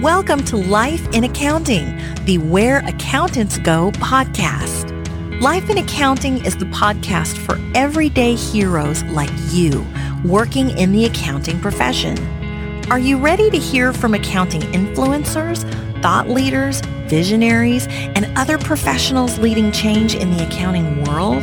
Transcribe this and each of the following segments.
Welcome to Life in Accounting, the Where Accountants Go podcast. Life in Accounting is the podcast for everyday heroes like you working in the accounting profession. Are you ready to hear from accounting influencers, thought leaders, visionaries, and other professionals leading change in the accounting world?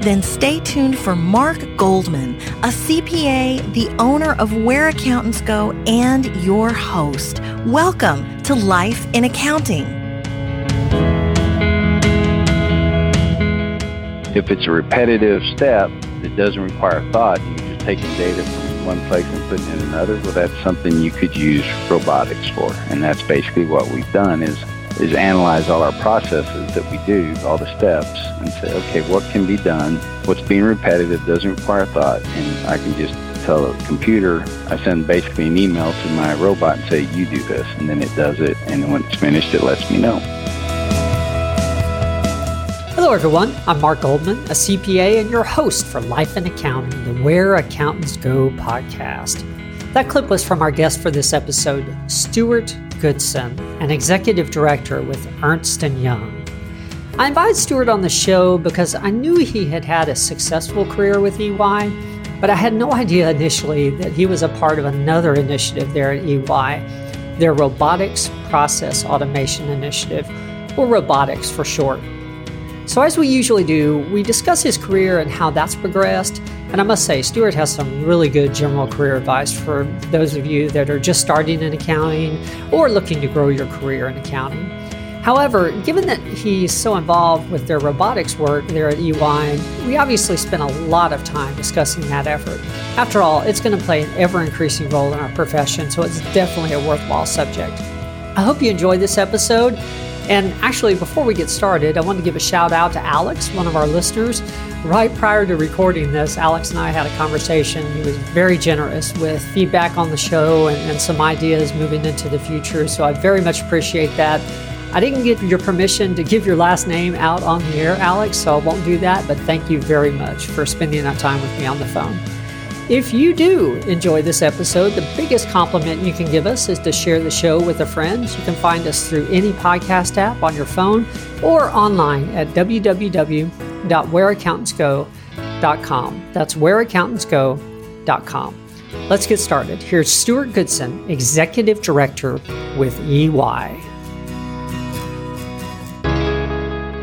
Then stay tuned for Mark Goldman, a CPA, the owner of Where Accountants Go, and your host. Welcome to Life in Accounting. If it's a repetitive step that doesn't require thought, you just taking data from one place and putting it in another, well, that's something you could use robotics for. And that's basically what we've done is is analyze all our processes that we do, all the steps, and say, okay, what can be done? What's being repetitive doesn't require thought, and I can just tell the computer, I send basically an email to my robot and say, you do this, and then it does it, and when it's finished, it lets me know. Hello, everyone. I'm Mark Goldman, a CPA and your host for Life in Accounting, the Where Accountants Go podcast. That clip was from our guest for this episode, Stuart Goodson, an executive director with Ernst & Young. I invited Stuart on the show because I knew he had had a successful career with EY, but I had no idea initially that he was a part of another initiative there at EY, their Robotics Process Automation Initiative, or robotics for short. So, as we usually do, we discuss his career and how that's progressed and I must say, Stuart has some really good general career advice for those of you that are just starting in accounting or looking to grow your career in accounting. However, given that he's so involved with their robotics work there at EY, we obviously spent a lot of time discussing that effort. After all, it's going to play an ever increasing role in our profession, so it's definitely a worthwhile subject. I hope you enjoyed this episode. And actually, before we get started, I want to give a shout out to Alex, one of our listeners. Right prior to recording this, Alex and I had a conversation. He was very generous with feedback on the show and, and some ideas moving into the future. So I very much appreciate that. I didn't get your permission to give your last name out on the air, Alex, so I won't do that. But thank you very much for spending that time with me on the phone. If you do enjoy this episode, the biggest compliment you can give us is to share the show with a friend. You can find us through any podcast app on your phone or online at www.whereaccountantsgo.com. That's whereaccountantsgo.com. Let's get started. Here's Stuart Goodson, Executive Director with EY.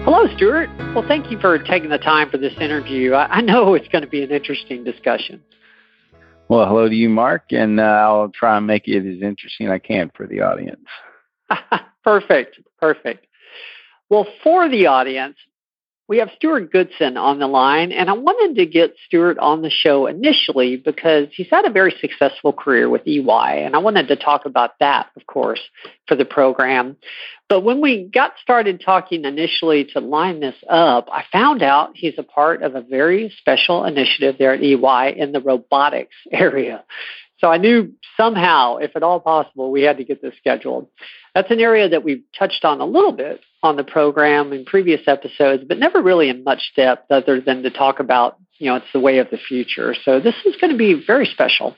Hello, Stuart. Well, thank you for taking the time for this interview. I, know it's going to be an interesting discussion. Well, hello to you, Mark, and uh, I'll try and make it as interesting as I can for the audience. perfect, perfect. Well, for the audience, we have Stuart Goodson on the line, and I wanted to get Stuart on the show initially because he's had a very successful career with EY, and I wanted to talk about that, of course, for the program. But when we got started talking initially to line this up, I found out he's a part of a very special initiative there at EY in the robotics area. So I knew somehow, if at all possible, we had to get this scheduled. That's an area that we've touched on a little bit on the program in previous episodes, but never really in much depth other than to talk about, you know, it's the way of the future. So this is going to be very special.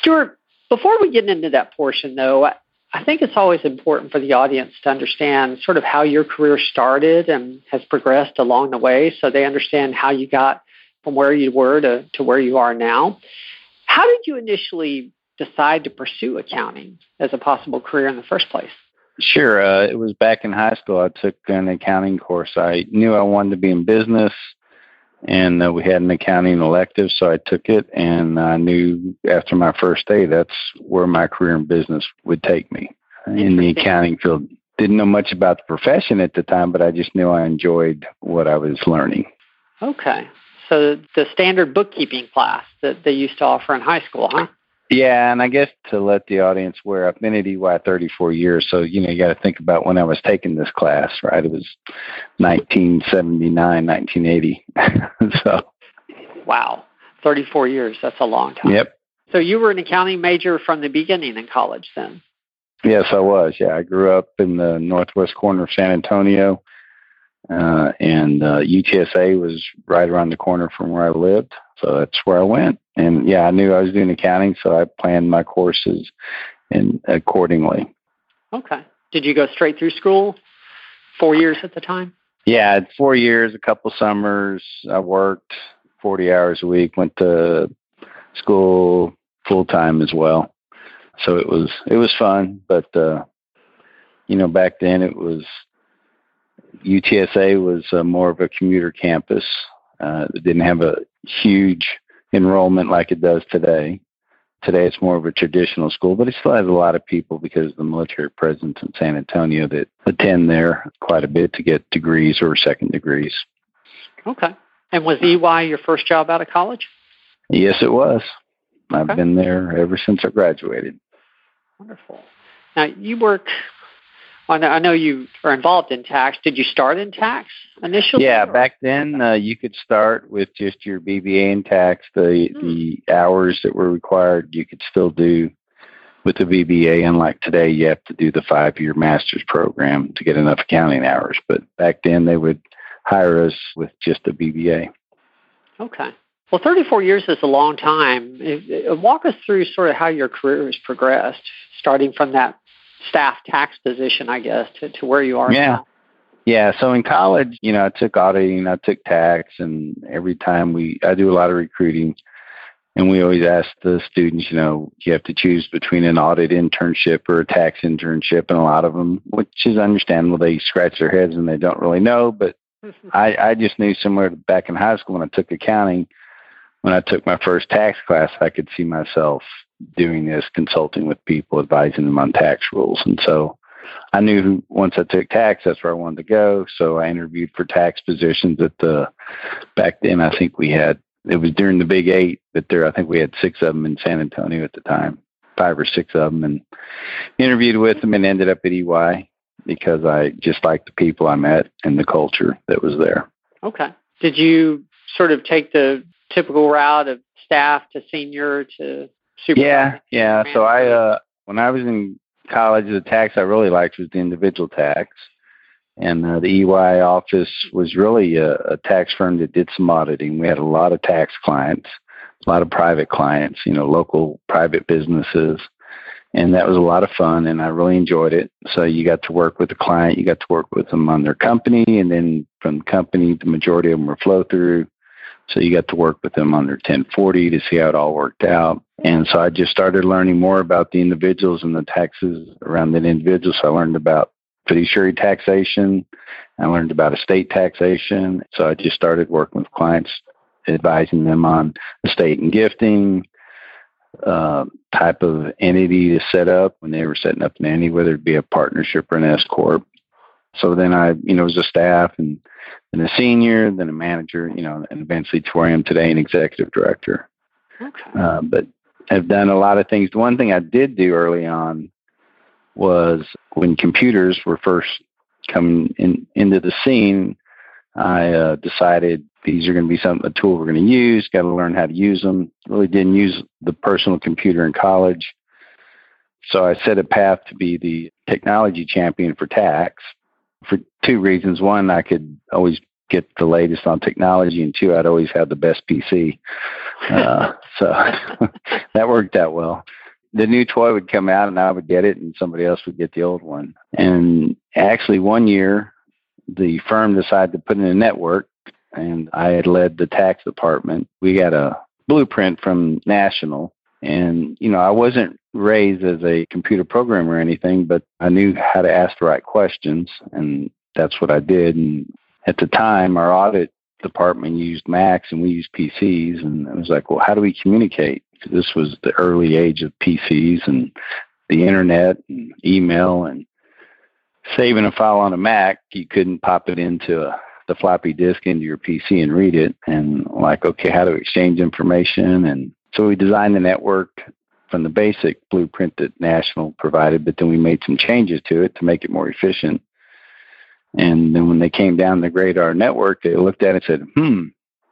Stuart, before we get into that portion, though, I think it's always important for the audience to understand sort of how your career started and has progressed along the way so they understand how you got from where you were to, to where you are now. How did you initially decide to pursue accounting as a possible career in the first place? Sure. Uh, it was back in high school. I took an accounting course. I knew I wanted to be in business, and uh, we had an accounting elective, so I took it. And I knew after my first day that's where my career in business would take me in the accounting field. Didn't know much about the profession at the time, but I just knew I enjoyed what I was learning. Okay. So the standard bookkeeping class that they used to offer in high school, huh? Yeah, and I guess to let the audience aware, I've been at EY 34 years, so you know you got to think about when I was taking this class, right? It was 1979, 1980. so, wow, 34 years. That's a long time. Yep. So you were an accounting major from the beginning in college, then? Yes, I was. Yeah, I grew up in the northwest corner of San Antonio. Uh, and uh, UTSA was right around the corner from where I lived, so that's where I went. And yeah, I knew I was doing accounting, so I planned my courses and accordingly. Okay. Did you go straight through school? Four years at the time. Yeah, four years, a couple summers. I worked forty hours a week. Went to school full time as well. So it was it was fun, but uh, you know back then it was UTSA was uh, more of a commuter campus. Uh, it didn't have a huge enrollment like it does today. Today it's more of a traditional school, but it still has a lot of people because of the military presence in San Antonio that attend there quite a bit to get degrees or second degrees. Okay. And was EY your first job out of college? Yes, it was. I've okay. been there ever since I graduated. Wonderful. Now you work. I know you are involved in tax. Did you start in tax initially? Yeah, or? back then uh, you could start with just your BBA in tax. The hmm. the hours that were required you could still do with the BBA. Unlike today, you have to do the five year master's program to get enough accounting hours. But back then they would hire us with just a BBA. Okay. Well, 34 years is a long time. Walk us through sort of how your career has progressed, starting from that staff tax position, I guess, to, to where you are yeah. now. Yeah. So in college, you know, I took auditing, I took tax, and every time we, I do a lot of recruiting, and we always ask the students, you know, you have to choose between an audit internship or a tax internship, and a lot of them, which is understandable, they scratch their heads and they don't really know. But I, I just knew somewhere back in high school when I took accounting when I took my first tax class, I could see myself doing this, consulting with people, advising them on tax rules. And so I knew once I took tax, that's where I wanted to go. So I interviewed for tax positions at the, back then, I think we had, it was during the big eight, but there, I think we had six of them in San Antonio at the time, five or six of them, and interviewed with them and ended up at EY because I just liked the people I met and the culture that was there. Okay. Did you sort of take the typical route of staff to senior to super? Yeah, yeah. So I, uh, when I was in college, the tax I really liked was the individual tax. And uh, the EY office was really a, a tax firm that did some auditing. We had a lot of tax clients, a lot of private clients, you know, local private businesses. And that was a lot of fun, and I really enjoyed it. So you got to work with the client, you got to work with them on their company, and then from the company, the majority of them were flow through so you got to work with them under 1040 to see how it all worked out. And so I just started learning more about the individuals and the taxes around the individuals. So I learned about fiduciary taxation. I learned about estate taxation. So I just started working with clients, advising them on estate and gifting, uh, type of entity to set up when they were setting up an entity, whether it be a partnership or an S corp. So then I, you know, was a staff and then a senior, then a manager, you know, and eventually to where I am today, an executive director. Okay. Uh, but I've done a lot of things. The one thing I did do early on was when computers were first coming in, into the scene, I uh, decided these are going to be some a tool we're going to use. Got to learn how to use them. Really didn't use the personal computer in college, so I set a path to be the technology champion for tax for two reasons. One, I could always get the latest on technology, and two, I'd always have the best PC. Uh, so that worked out well. The new toy would come out, and I would get it, and somebody else would get the old one. And actually, one year, the firm decided to put in a network, and I had led the tax department. We got a blueprint from National, and you know, I wasn't raised as a computer programmer or anything, but I knew how to ask the right questions, and that's what I did. And at the time, our audit department used Macs and we used PCs, and I was like, well, how do we communicate? Because this was the early age of PCs and the internet and email and saving a file on a Mac, you couldn't pop it into a, the floppy disk into your PC and read it. And like, okay, how to exchange information? And so we designed the network from the basic blueprint that National provided, but then we made some changes to it to make it more efficient. And then when they came down to grade our network, they looked at it and said, hmm,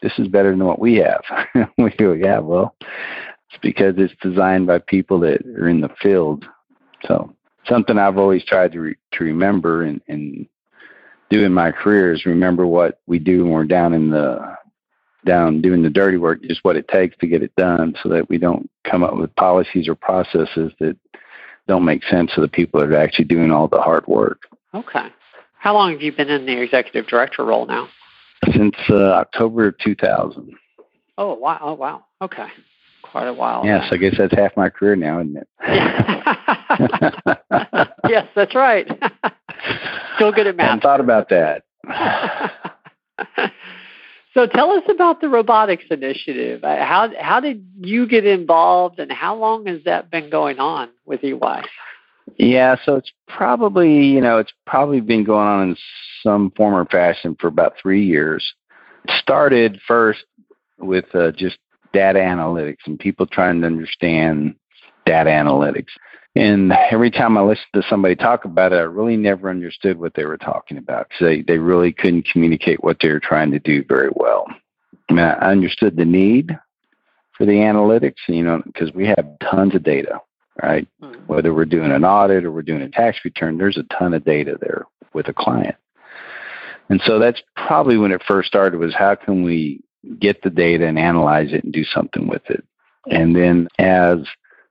this is better than what we have. we go, yeah, well, it's because it's designed by people that are in the field. So something I've always tried to, re- to remember and, and do in my career is remember what we do when we're down in the down doing the dirty work, just what it takes to get it done, so that we don't come up with policies or processes that don't make sense to the people that are actually doing all the hard work. Okay. How long have you been in the executive director role now? Since uh, October of 2000. Oh wow! Oh wow! Okay, quite a while. Yes, I guess that's half my career now, isn't it? yes, that's right. Still good at math. I thought about that. so tell us about the robotics initiative. Uh, how how did you get involved, and how long has that been going on with EY? Yeah, so it's probably you know it's probably been going on in some form or fashion for about three years. It started first with uh, just data analytics and people trying to understand data analytics. And every time I listened to somebody talk about it, I really never understood what they were talking about because they, they really couldn't communicate what they were trying to do very well. I mean, I understood the need for the analytics, you know, because we have tons of data, right? Mm-hmm. Whether we're doing an audit or we're doing a tax return, there's a ton of data there with a client. And so that's probably when it first started was how can we get the data and analyze it and do something with it. And then as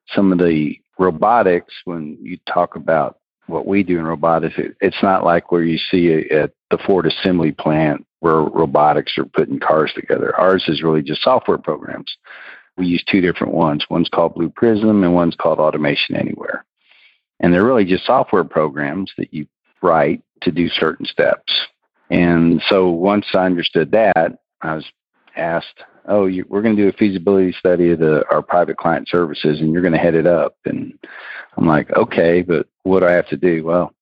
some of the robotics, when you talk about what we do in robotics, it, it's not like where you see at the Ford assembly plant where robotics are putting cars together. Ours is really just software programs. We use two different ones. One's called Blue Prism and one's called Automation Anywhere. And they're really just software programs that you write to do certain steps. And so once I understood that, I was asked, "Oh, you, we're going to do a feasibility study of the, our private client services, and you're going to head it up." And I'm like, "Okay, but what do I have to do?" Well,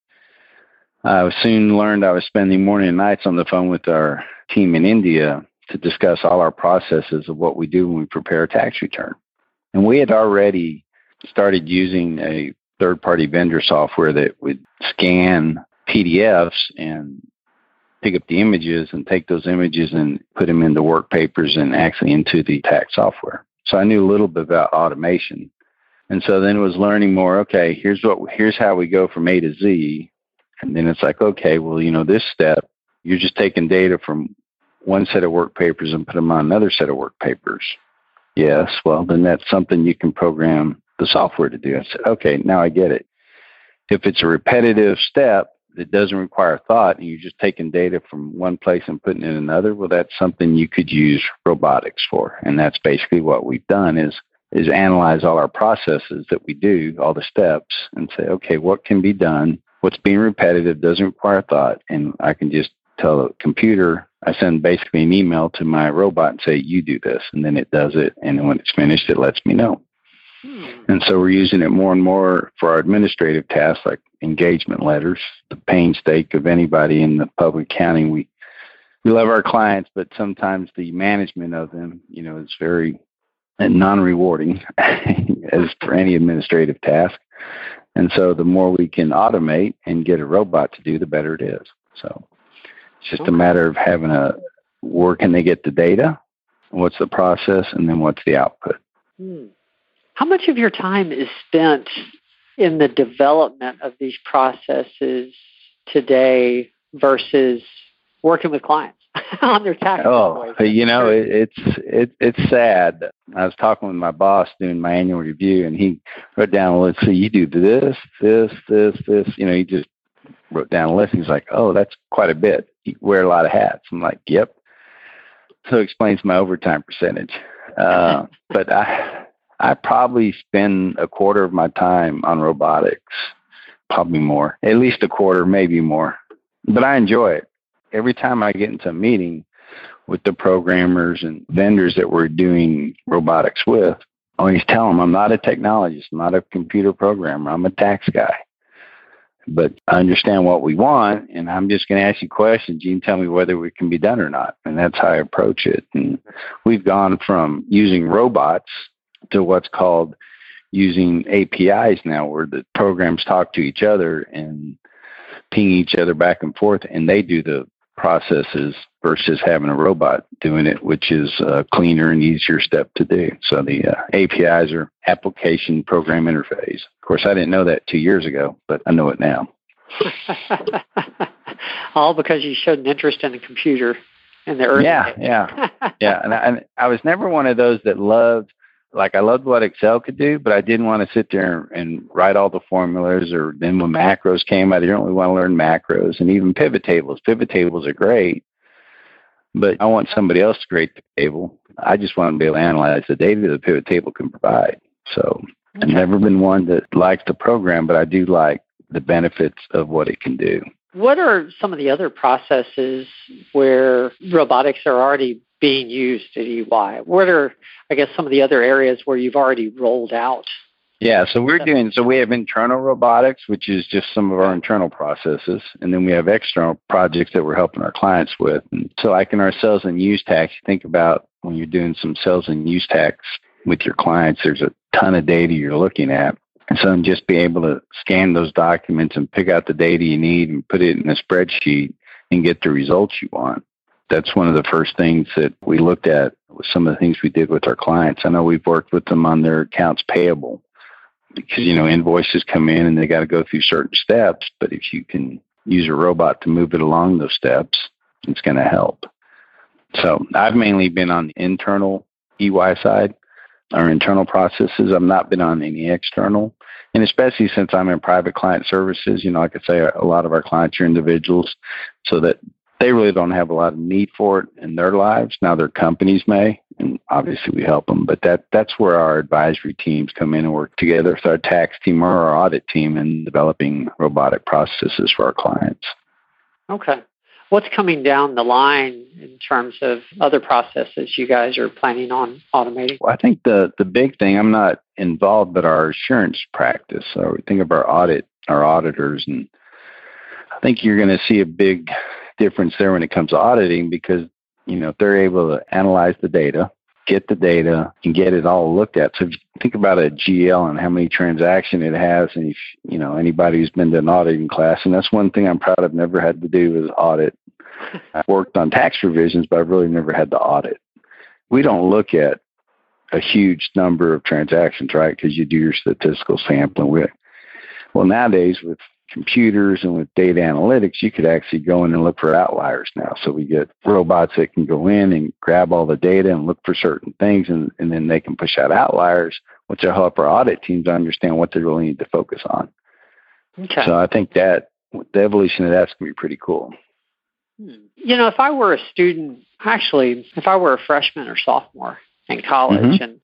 I soon learned I was spending morning and nights on the phone with our team in India to discuss all our processes of what we do when we prepare a tax return. And we had already started using a third party vendor software that would scan PDFs and pick up the images and take those images and put them into work papers and actually into the tax software. So I knew a little bit about automation. And so then it was learning more, okay, here's what here's how we go from A to Z. And then it's like, okay, well, you know, this step, you're just taking data from one set of work papers and put them on another set of work papers. Yes, well, then that's something you can program the software to do. I said, okay, now I get it. If it's a repetitive step, that doesn't require thought and you're just taking data from one place and putting it in another, well, that's something you could use robotics for. And that's basically what we've done is is analyze all our processes that we do, all the steps, and say, okay, what can be done? What's being repetitive doesn't require thought, and I can just tell the computer. I send basically an email to my robot and say, you do this, and then it does it, and when it's finished, it lets me know. Hmm. And so we're using it more and more for our administrative tasks like engagement letters, the painstake of anybody in the public accounting. We we love our clients, but sometimes the management of them, you know, is very non-rewarding as for any administrative task. And so the more we can automate and get a robot to do, the better it is. So it's just a matter of having a where can they get the data, what's the process, and then what's the output. Hmm. How much of your time is spent in the development of these processes today versus working with clients on their tax? Oh, you know, it, it's it, it's sad. I was talking with my boss doing my annual review, and he wrote down, "Let's see, you do this, this, this, this." You know, he just wrote down a list. He's like, "Oh, that's quite a bit. You wear a lot of hats." I'm like, "Yep." So it explains my overtime percentage. Uh, but I I probably spend a quarter of my time on robotics, probably more, at least a quarter, maybe more. But I enjoy it. Every time I get into a meeting with the programmers and vendors that we're doing robotics with, I always tell them I'm not a technologist, I'm not a computer programmer, I'm a tax guy. But I understand what we want, and I'm just going to ask you questions. You can tell me whether it can be done or not. And that's how I approach it. And we've gone from using robots to what's called using APIs now, where the programs talk to each other and ping each other back and forth, and they do the processes versus having a robot doing it, which is a cleaner and easier step to do. So the uh, APIs are application program interface. Of course, I didn't know that two years ago, but I know it now. All because you showed an interest in the computer in the early yeah, days. yeah, yeah. And I, and I was never one of those that loved like I loved what Excel could do, but I didn't want to sit there and write all the formulas. Or then when macros came, out, I didn't really want to learn macros and even pivot tables. Pivot tables are great, but I want somebody else to create the table. I just want to be able to analyze the data the pivot table can provide. So okay. I've never been one that likes the program, but I do like the benefits of what it can do. What are some of the other processes where robotics are already being used at EY? What are, I guess, some of the other areas where you've already rolled out? Yeah, so we're doing, so we have internal robotics, which is just some of our internal processes. And then we have external projects that we're helping our clients with. And so, like in our sales and use tax, think about when you're doing some sales and use tax with your clients, there's a ton of data you're looking at. And so just be able to scan those documents and pick out the data you need and put it in a spreadsheet and get the results you want. That's one of the first things that we looked at with some of the things we did with our clients. I know we've worked with them on their accounts payable because, you know, invoices come in and they got to go through certain steps. But if you can use a robot to move it along those steps, it's going to help. So I've mainly been on the internal EY side, our internal processes. I've not been on any external. And especially since I'm in private client services, you know, I say, a lot of our clients are individuals, so that they really don't have a lot of need for it in their lives. Now their companies may, and obviously we help them, but that that's where our advisory teams come in and work together with our tax team or our audit team in developing robotic processes for our clients. Okay. What's coming down the line in terms of other processes you guys are planning on automating? Well, I think the the big thing I'm not involved, but our assurance practice. So we think of our audit, our auditors, and I think you're going to see a big difference there when it comes to auditing because you know they're able to analyze the data, get the data, and get it all looked at. So if you think about a GL and how many transactions it has, and if you know anybody who's been to an auditing class, and that's one thing I'm proud of never had to do is audit I've worked on tax revisions, but I've really never had to audit. We don't look at a huge number of transactions, right? Because you do your statistical sampling. We, well, nowadays with computers and with data analytics, you could actually go in and look for outliers now. So we get robots that can go in and grab all the data and look for certain things, and, and then they can push out outliers, which will help our audit teams understand what they really need to focus on. Okay. So I think that the evolution of that's going to be pretty cool. You know, if I were a student, actually, if I were a freshman or sophomore in college mm-hmm. and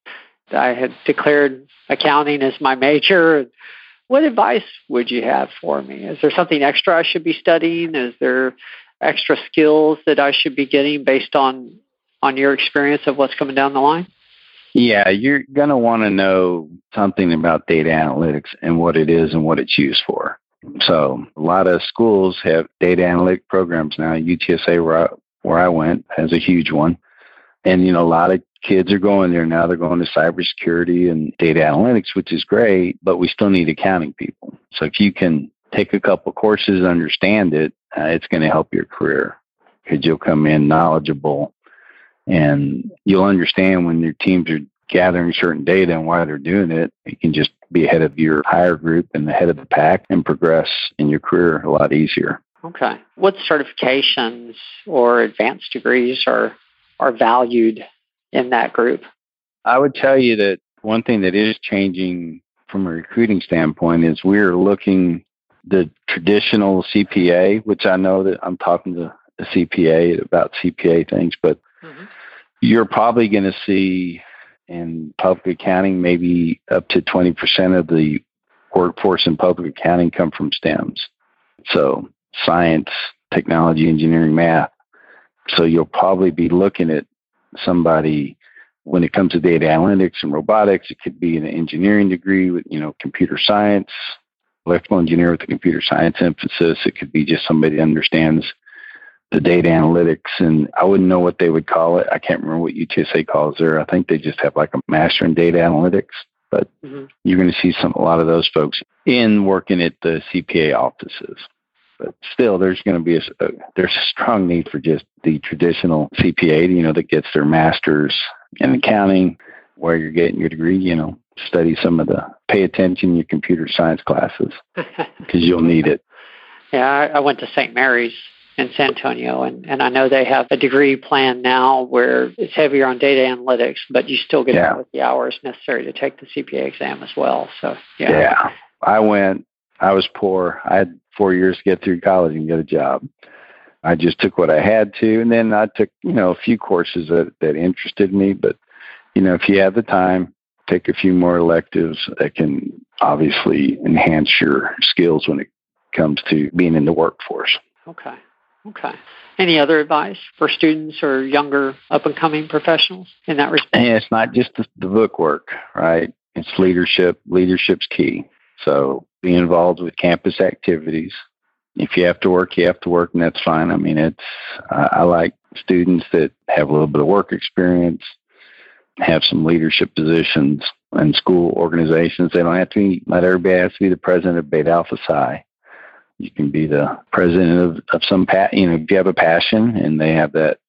I had declared accounting as my major, what advice would you have for me? Is there something extra I should be studying? Is there extra skills that I should be getting based on on your experience of what's coming down the line? Yeah, you're going to want to know something about data analytics and what it is and what it's used for. So a lot of schools have data analytic programs now. UTSA, where I, where I went, has a huge one. And, you know, a lot of kids are going there now. They're going to cybersecurity and data analytics, which is great, but we still need accounting people. So if you can take a couple courses, understand it, uh, it's going to help your career because you'll come in knowledgeable and you'll understand when your teams are gathering certain data and why they're doing it. You can just be ahead of your higher group and ahead of the pack and progress in your career a lot easier. Okay. What certifications or advanced degrees are are valued in that group? I would tell you that one thing that is changing from a recruiting standpoint is we're looking the traditional CPA, which I know that I'm talking to a CPA about CPA things, but mm-hmm. you're probably going to see in public accounting, maybe up to 20% of the workforce in public accounting come from STEMs. So science, technology, engineering, math. So you'll probably be looking at somebody when it comes to data analytics and robotics. It could be an engineering degree with, you know, computer science, electrical engineer with a computer science emphasis. It could be just somebody that understands the data analytics, and I wouldn't know what they would call it. I can't remember what UTSA calls there. I think they just have like a master in data analytics. But mm-hmm. you're going to see some a lot of those folks in working at the CPA offices. But still, there's going to be a, a there's a strong need for just the traditional CPA, you know, that gets their master's in accounting, where you're getting your degree. You know, study some of the pay attention in your computer science classes because you'll need it. Yeah, I, I went to St. Mary's in San Antonio, and, and I know they have a degree plan now where it's heavier on data analytics, but you still get yeah. the hours necessary to take the CPA exam as well. So yeah, yeah. I went. I was poor. I had four years to get through college and get a job. I just took what I had to, and then I took you know a few courses that that interested me. But you know, if you have the time, take a few more electives that can obviously enhance your skills when it comes to being in the workforce. Okay. Okay. Any other advice for students or younger up and coming professionals in that respect? Yeah, it's not just the, the book work, right? It's leadership. Leadership's key. So be involved with campus activities. If you have to work, you have to work, and that's fine. I mean, it's I, I like students that have a little bit of work experience, have some leadership positions in school organizations. They don't have to be. Not everybody has to be the president of Beta Alpha Psi. You can be the president of, of some, pa- you know, if you have a passion and they have that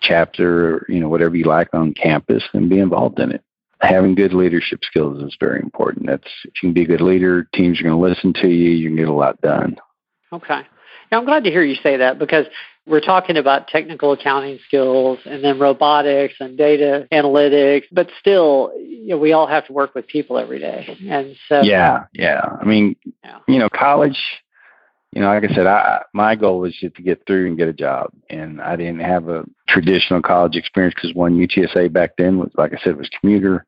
chapter, or, you know, whatever you like on campus, then be involved in it. Having good leadership skills is very important. That's if you can be a good leader, teams are going to listen to you. You can get a lot done. Okay. Now, I'm glad to hear you say that because we're talking about technical accounting skills and then robotics and data analytics, but still, you know, we all have to work with people every day. And so, yeah, yeah. I mean, yeah. you know, college you know, like I said, I my goal was just to get through and get a job, and I didn't have a traditional college experience because one UTSA back then was, like I said, was commuter.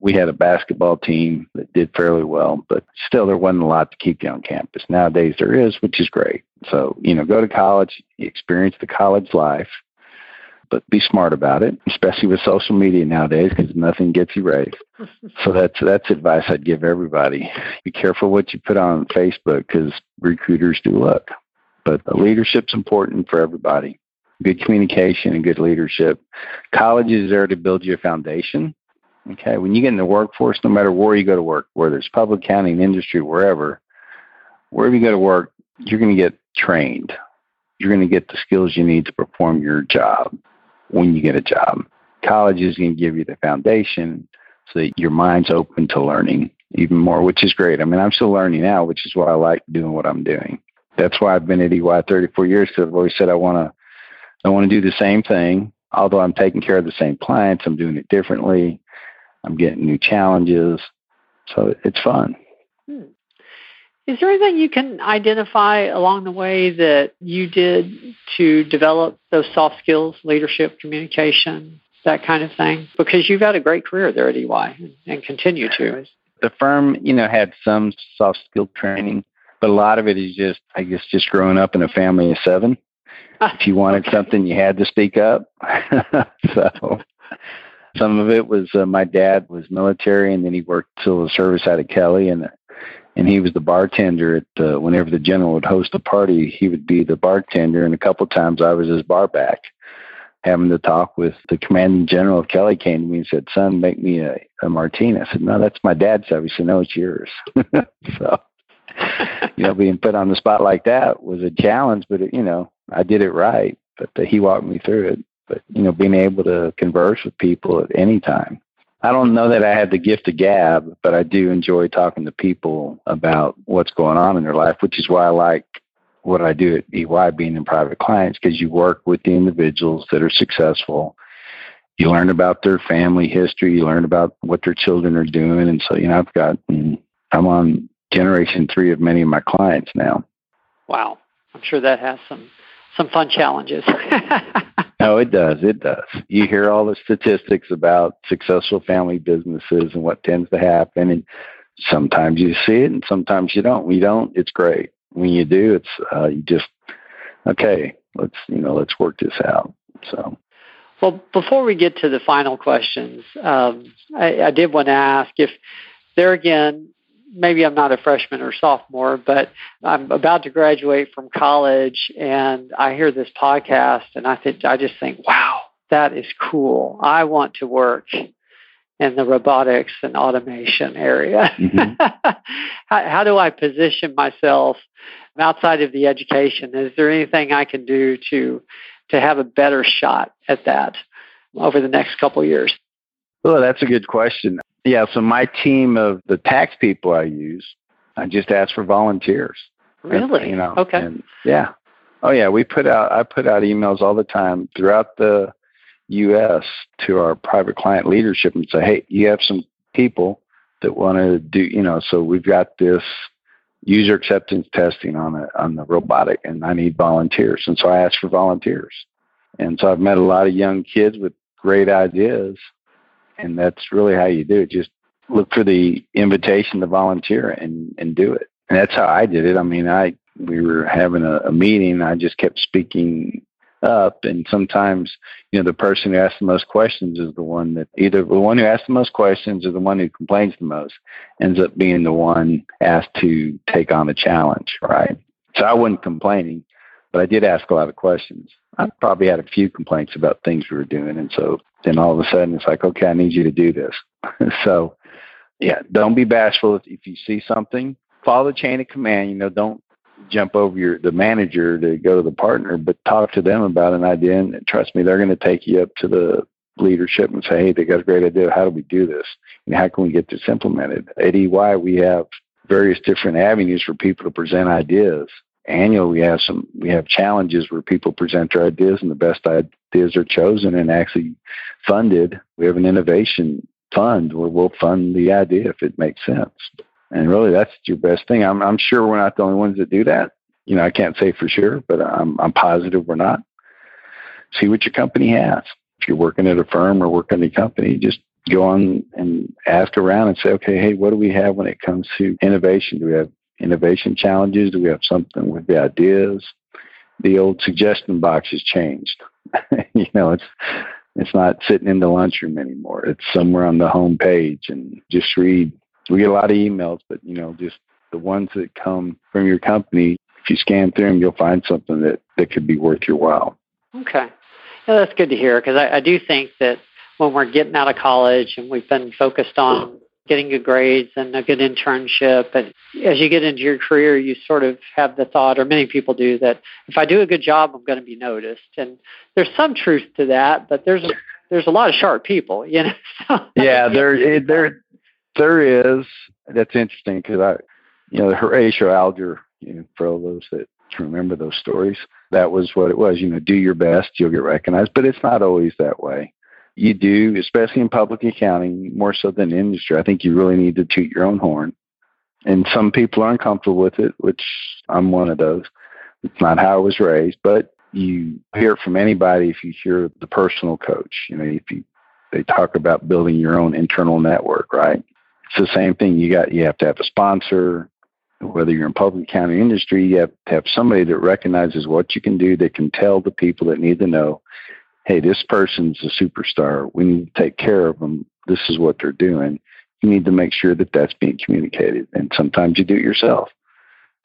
We had a basketball team that did fairly well, but still there wasn't a lot to keep you on campus. Nowadays there is, which is great. So you know, go to college, experience the college life, but be smart about it, especially with social media nowadays because nothing gets erased. so that's that's advice I'd give everybody. Be careful what you put on Facebook because recruiters do look. But leadership's important for everybody. Good communication and good leadership. College is there to build your foundation. Okay, when you get in the workforce, no matter where you go to work, whether it's public accounting, industry, wherever, wherever you go to work, you're going to get trained. You're going to get the skills you need to perform your job when you get a job. College is going to give you the foundation so that your mind's open to learning even more, which is great. I mean, I'm still learning now, which is why I like doing what I'm doing. That's why I've been at EY 34 years because I've always said I want to, I want to do the same thing. Although I'm taking care of the same clients, I'm doing it differently. I'm getting new challenges, so it's fun. Hmm. Is there anything you can identify along the way that you did to develop those soft skills, leadership, communication, that kind of thing? Because you've had a great career there at EY and, continue to. The firm, you know, had some soft skill training, but a lot of it is just, I guess, just growing up in a family of seven. if you wanted okay. something, you had to speak up. so some of it was uh, my dad was military, and then he worked civil service out of Kelly, and and he was the bartender at uh, whenever the general would host a party he would be the bartender and a couple times i was his bar back having to talk with the commanding general of kelly came to me and said son make me a, a martini. I said no that's my dad's he said no it's yours. So you know being put on the spot like that was a challenge but it, you know i did it right but he walked me through it but you know being able to converse with people at any time I don't know that I have the gift of gab, but I do enjoy talking to people about what's going on in their life, which is why I like what I do at EY being in private clients because you work with the individuals that are successful. You learn about their family history, you learn about what their children are doing. And so, you know, I've got, I'm on generation three of many of my clients now. Wow. I'm sure that has some, some fun challenges. No, it does. It does. You hear all the statistics about successful family businesses and what tends to happen, and sometimes you see it, and sometimes you don't. We don't, it's great. When you do, it's uh, you just okay. Let's you know, let's work this out. So. Well, before we get to the final questions, um, I, I did want to ask if there again maybe I'm not a freshman or sophomore, but I'm about to graduate from college and I hear this podcast and I think I just think, wow, that is cool. I want to work in the robotics and automation area. Mm-hmm. how, how do I position myself outside of the education? Is there anything I can do to to have a better shot at that over the next couple of years? Well, that's a good question. Yeah, so my team of the tax people I use, I just ask for volunteers. Really? And, you know, okay. And, yeah. Oh yeah, we put out I put out emails all the time throughout the US to our private client leadership and say, "Hey, you have some people that want to do, you know, so we've got this user acceptance testing on it on the robotic and I need volunteers." And so I asked for volunteers. And so I've met a lot of young kids with great ideas and that's really how you do it. Just look for the invitation to volunteer and and do it. And that's how I did it. I mean, I we were having a, a meeting. I just kept speaking up, and sometimes you know the person who asks the most questions is the one that either the one who asks the most questions or the one who complains the most ends up being the one asked to take on the challenge, right? So I wasn't complaining, but I did ask a lot of questions. I probably had a few complaints about things we were doing, and so then all of a sudden it's like, okay, I need you to do this. so yeah, don't be bashful if, if you see something. Follow the chain of command. You know, don't jump over your the manager to go to the partner, but talk to them about an idea. And trust me, they're going to take you up to the leadership and say, "Hey, they got a great idea. How do we do this? And how can we get this implemented?" At EY, we have various different avenues for people to present ideas. Annually, we have some we have challenges where people present their ideas, and the best ideas are chosen and actually funded. We have an innovation fund where we'll fund the idea if it makes sense. And really, that's your best thing. I'm, I'm sure we're not the only ones that do that. You know, I can't say for sure, but I'm, I'm positive we're not. See what your company has. If you're working at a firm or working at a company, just go on and ask around and say, okay, hey, what do we have when it comes to innovation? Do we have innovation challenges? Do we have something with the ideas? The old suggestion box has changed. you know, it's it's not sitting in the lunchroom anymore. It's somewhere on the home page and just read. We get a lot of emails, but you know, just the ones that come from your company, if you scan through them, you'll find something that, that could be worth your while. Okay. Yeah, that's good to hear because I, I do think that when we're getting out of college and we've been focused on getting good grades and a good internship. And as you get into your career, you sort of have the thought, or many people do, that if I do a good job, I'm going to be noticed. And there's some truth to that, but there's a, there's a lot of sharp people, you know. so, yeah, there there there is. That's interesting because I, you know, Horatio Alger, you know, for all those that remember those stories, that was what it was. You know, do your best, you'll get recognized, but it's not always that way you do, especially in public accounting, more so than industry. I think you really need to toot your own horn. And some people are uncomfortable with it, which I'm one of those. It's not how I was raised, but you hear it from anybody if you hear the personal coach. You know, if you they talk about building your own internal network, right? It's the same thing. You got you have to have a sponsor. Whether you're in public accounting industry, you have to have somebody that recognizes what you can do, that can tell the people that need to know hey, this person's a superstar. We need to take care of them. This is what they're doing. You need to make sure that that's being communicated. And sometimes you do it yourself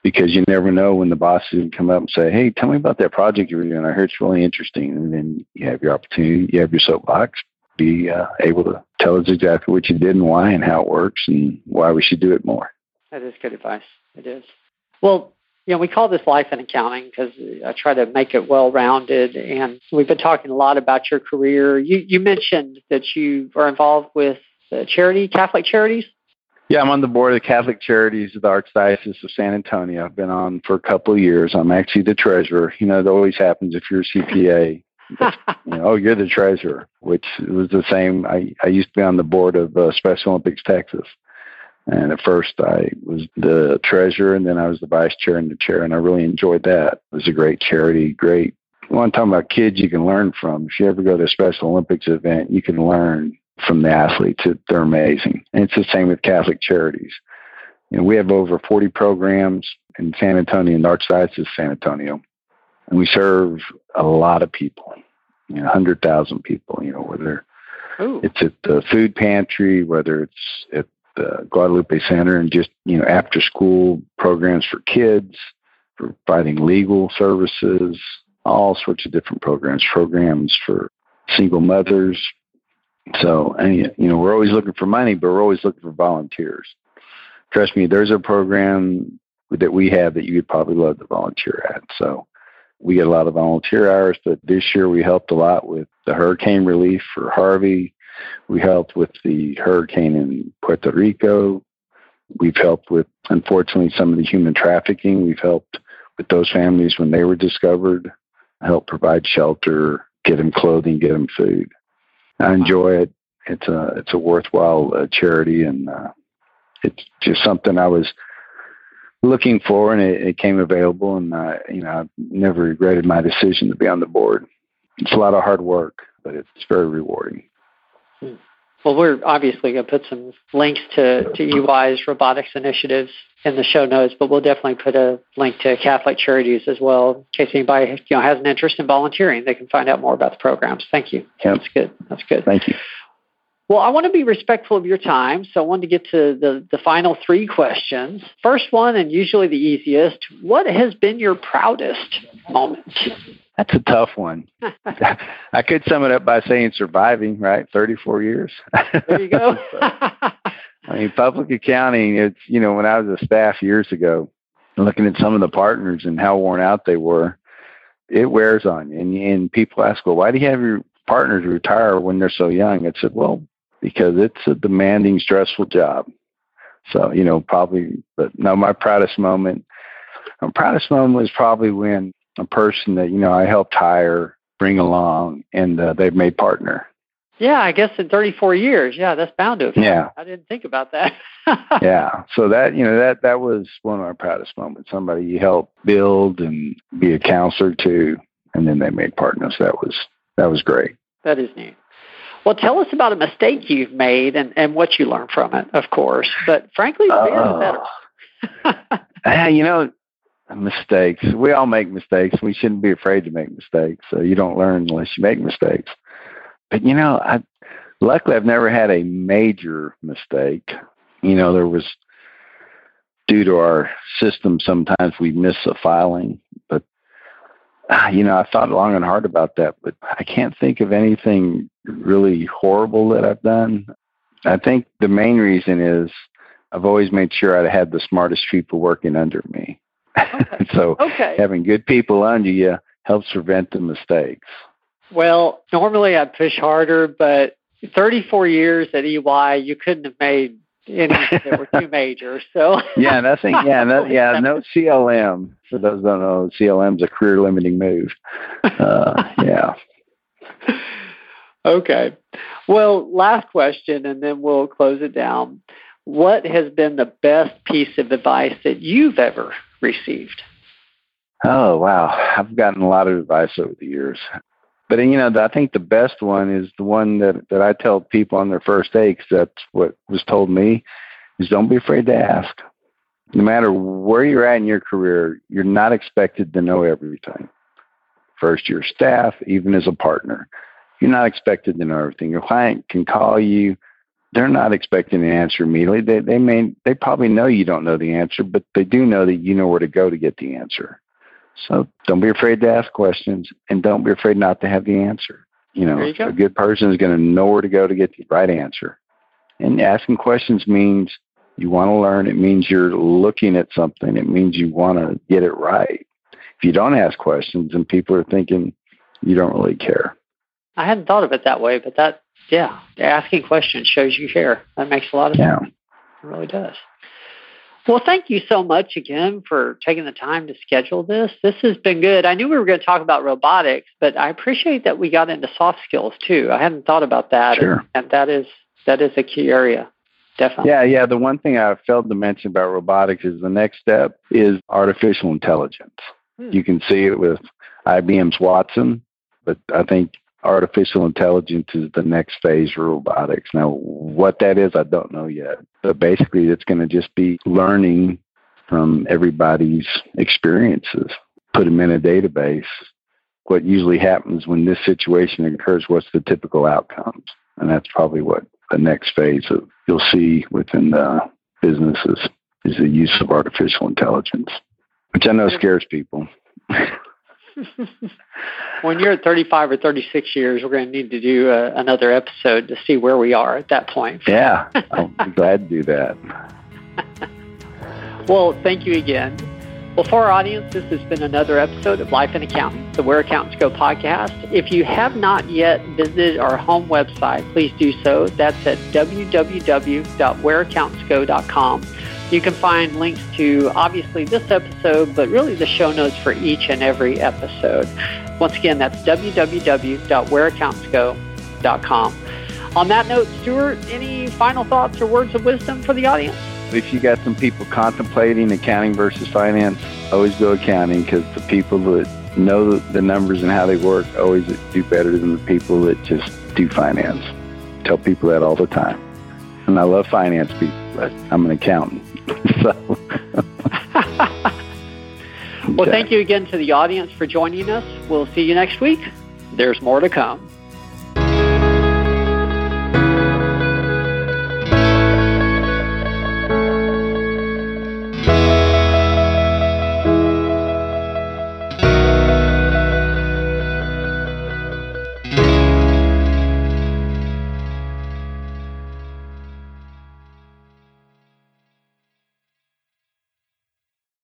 because you never know when the boss is going to come up and say, hey, tell me about that project you were doing. I heard it's really interesting. And then you have your opportunity, you have your soapbox, be uh, able to tell us exactly what you did and why and how it works and why we should do it more. That is good advice. It is. Well, you know, we call this life in accounting because I try to make it well rounded. And we've been talking a lot about your career. You, you mentioned that you are involved with charity, Catholic Charities. Yeah, I'm on the board of the Catholic Charities of the Archdiocese of San Antonio. I've been on for a couple of years. I'm actually the treasurer. You know, it always happens if you're a CPA. you know, oh, you're the treasurer, which was the same. I, I used to be on the board of uh, Special Olympics Texas. And at first, I was the treasurer, and then I was the vice chair and the chair, and I really enjoyed that. It was a great charity, great. One talking about kids you can learn from. If you ever go to a Special Olympics event, you can learn from the athletes. They're amazing. And it's the same with Catholic charities. You know, we have over 40 programs in San Antonio, in the Archdiocese of San Antonio, and we serve a lot of people. You know, 100,000 people. You know, whether Ooh. it's at the food pantry, whether it's at the Guadalupe Center and just, you know, after school programs for kids, providing legal services, all sorts of different programs, programs for single mothers. So, and, you know, we're always looking for money, but we're always looking for volunteers. Trust me, there's a program that we have that you would probably love to volunteer at. So we get a lot of volunteer hours, but this year we helped a lot with the hurricane relief for Harvey, we helped with the hurricane in Puerto Rico. We've helped with, unfortunately, some of the human trafficking. We've helped with those families when they were discovered, help provide shelter, get them clothing, get them food. I enjoy it. It's a it's a worthwhile uh, charity, and uh, it's just something I was looking for, and it, it came available, and uh, you know I never regretted my decision to be on the board. It's a lot of hard work, but it's very rewarding. Well, we're obviously going to put some links to, to EY's robotics initiatives in the show notes, but we'll definitely put a link to Catholic Charities as well in case anybody you know has an interest in volunteering. They can find out more about the programs. Thank you. Yep. That's good. That's good. Thank you. Well, I want to be respectful of your time, so I wanted to get to the, the final three questions. First one, and usually the easiest what has been your proudest moment? That's a tough one. I could sum it up by saying surviving, right? 34 years. There you go. I mean, public accounting, it's, you know, when I was a staff years ago, looking at some of the partners and how worn out they were, it wears on you. And, and people ask, well, why do you have your partners retire when they're so young? I said, well, because it's a demanding, stressful job. So, you know, probably, but no, my proudest moment, my proudest moment was probably when a person that, you know, I helped hire, bring along, and uh, they've made partner. yeah, I guess in 34 years. Yeah, that's bound to have. Yeah. I didn't think about that. yeah. So that, you know, that, that was one of our proudest moments. Somebody you helped build and be a counselor to, and then they made partners. That was, that was great. That is neat. Well, tell us about a mistake you've made and, and what you learned from it, of course. But frankly, the better. Ah, you know, mistakes. We all make mistakes. We shouldn't be afraid to make mistakes. So you don't learn unless you make mistakes. But you know, I luckily I've never had a major mistake. You know, there was due to our system sometimes we miss a filing, but ah, you know, I thought long and hard about that, but I can't think of anything really horrible that I've done. I think the main reason is I've always made sure I had the smartest people working under me. Okay. so Okay. having good people under you helps prevent the mistakes. Well, normally I'd push harder, but 34 years at EY, you couldn't have made any that were too major. So Yeah, nothing. Yeah, no, yeah, no CLM. For those who don't know, CLM's a career limiting move. Uh, yeah. okay. Well, last question, and then we'll close it down. What has been the best piece of advice that you've ever received? Oh wow, I've gotten a lot of advice over the years, but you know, I think the best one is the one that that I tell people on their first day, because that's what was told me, is don't be afraid to ask. No matter where you're at in your career, you're not expected to know everything. First, year staff, even as a partner, you're not expected to know everything. Your client can call you they're not expecting an answer immediately. They they may they probably know you don't know the answer, but they do know that you know where to go to get the answer. So don't be afraid to ask questions, and don't be afraid not to have the answer. You know, you go. a good person is going to know where to go to get the right answer. And asking questions means you want to learn. It means you're looking at something. It means you want to get it right. If you don't ask questions, and people are thinking you don't really care. I hadn't thought of it that way, but that, yeah, asking questions shows you care. That makes a lot of sense. It really does. Well, thank you so much again for taking the time to schedule this. This has been good. I knew we were going to talk about robotics, but I appreciate that we got into soft skills too. I hadn't thought about that, Sure. and that is that is a key area, definitely. Yeah, yeah. The one thing I failed to mention about robotics is the next step is artificial intelligence. Hmm. You can see it with IBM's Watson, but I think artificial intelligence is the next phase for robotics. Now, what that is, I don't know yet. But basically, it's going to just be learning from everybody's experiences, put them in a database. What usually happens when this situation occurs, what's the typical outcomes? And that's probably what the next phase of you'll see within the businesses is the use of artificial intelligence, which I know scares people. when you're at 35 or 36 years, we're going to need to do uh, another episode to see where we are at that point. Yeah, I'll be glad to do that. Well, thank you again. Well, for our audience, this has been another episode of Life in Accounting, the Where Accountants Go podcast. If you have not yet visited our home website, please do so. That's at www.whereaccountantsgo.com. You can find links to obviously this episode, but really the show notes for each and every episode. Once again, that's www.whereaccountantsgo.com. On that note, Stuart, any final thoughts or words of wisdom for the audience? If you got some people contemplating accounting versus finance, always go accounting because the people that know the numbers and how they work always do better than the people that just do finance. Tell people that all the time. And I love finance people, but I'm an accountant. So. well, thank you again to the audience for joining us. We'll see you next week. There's more to come.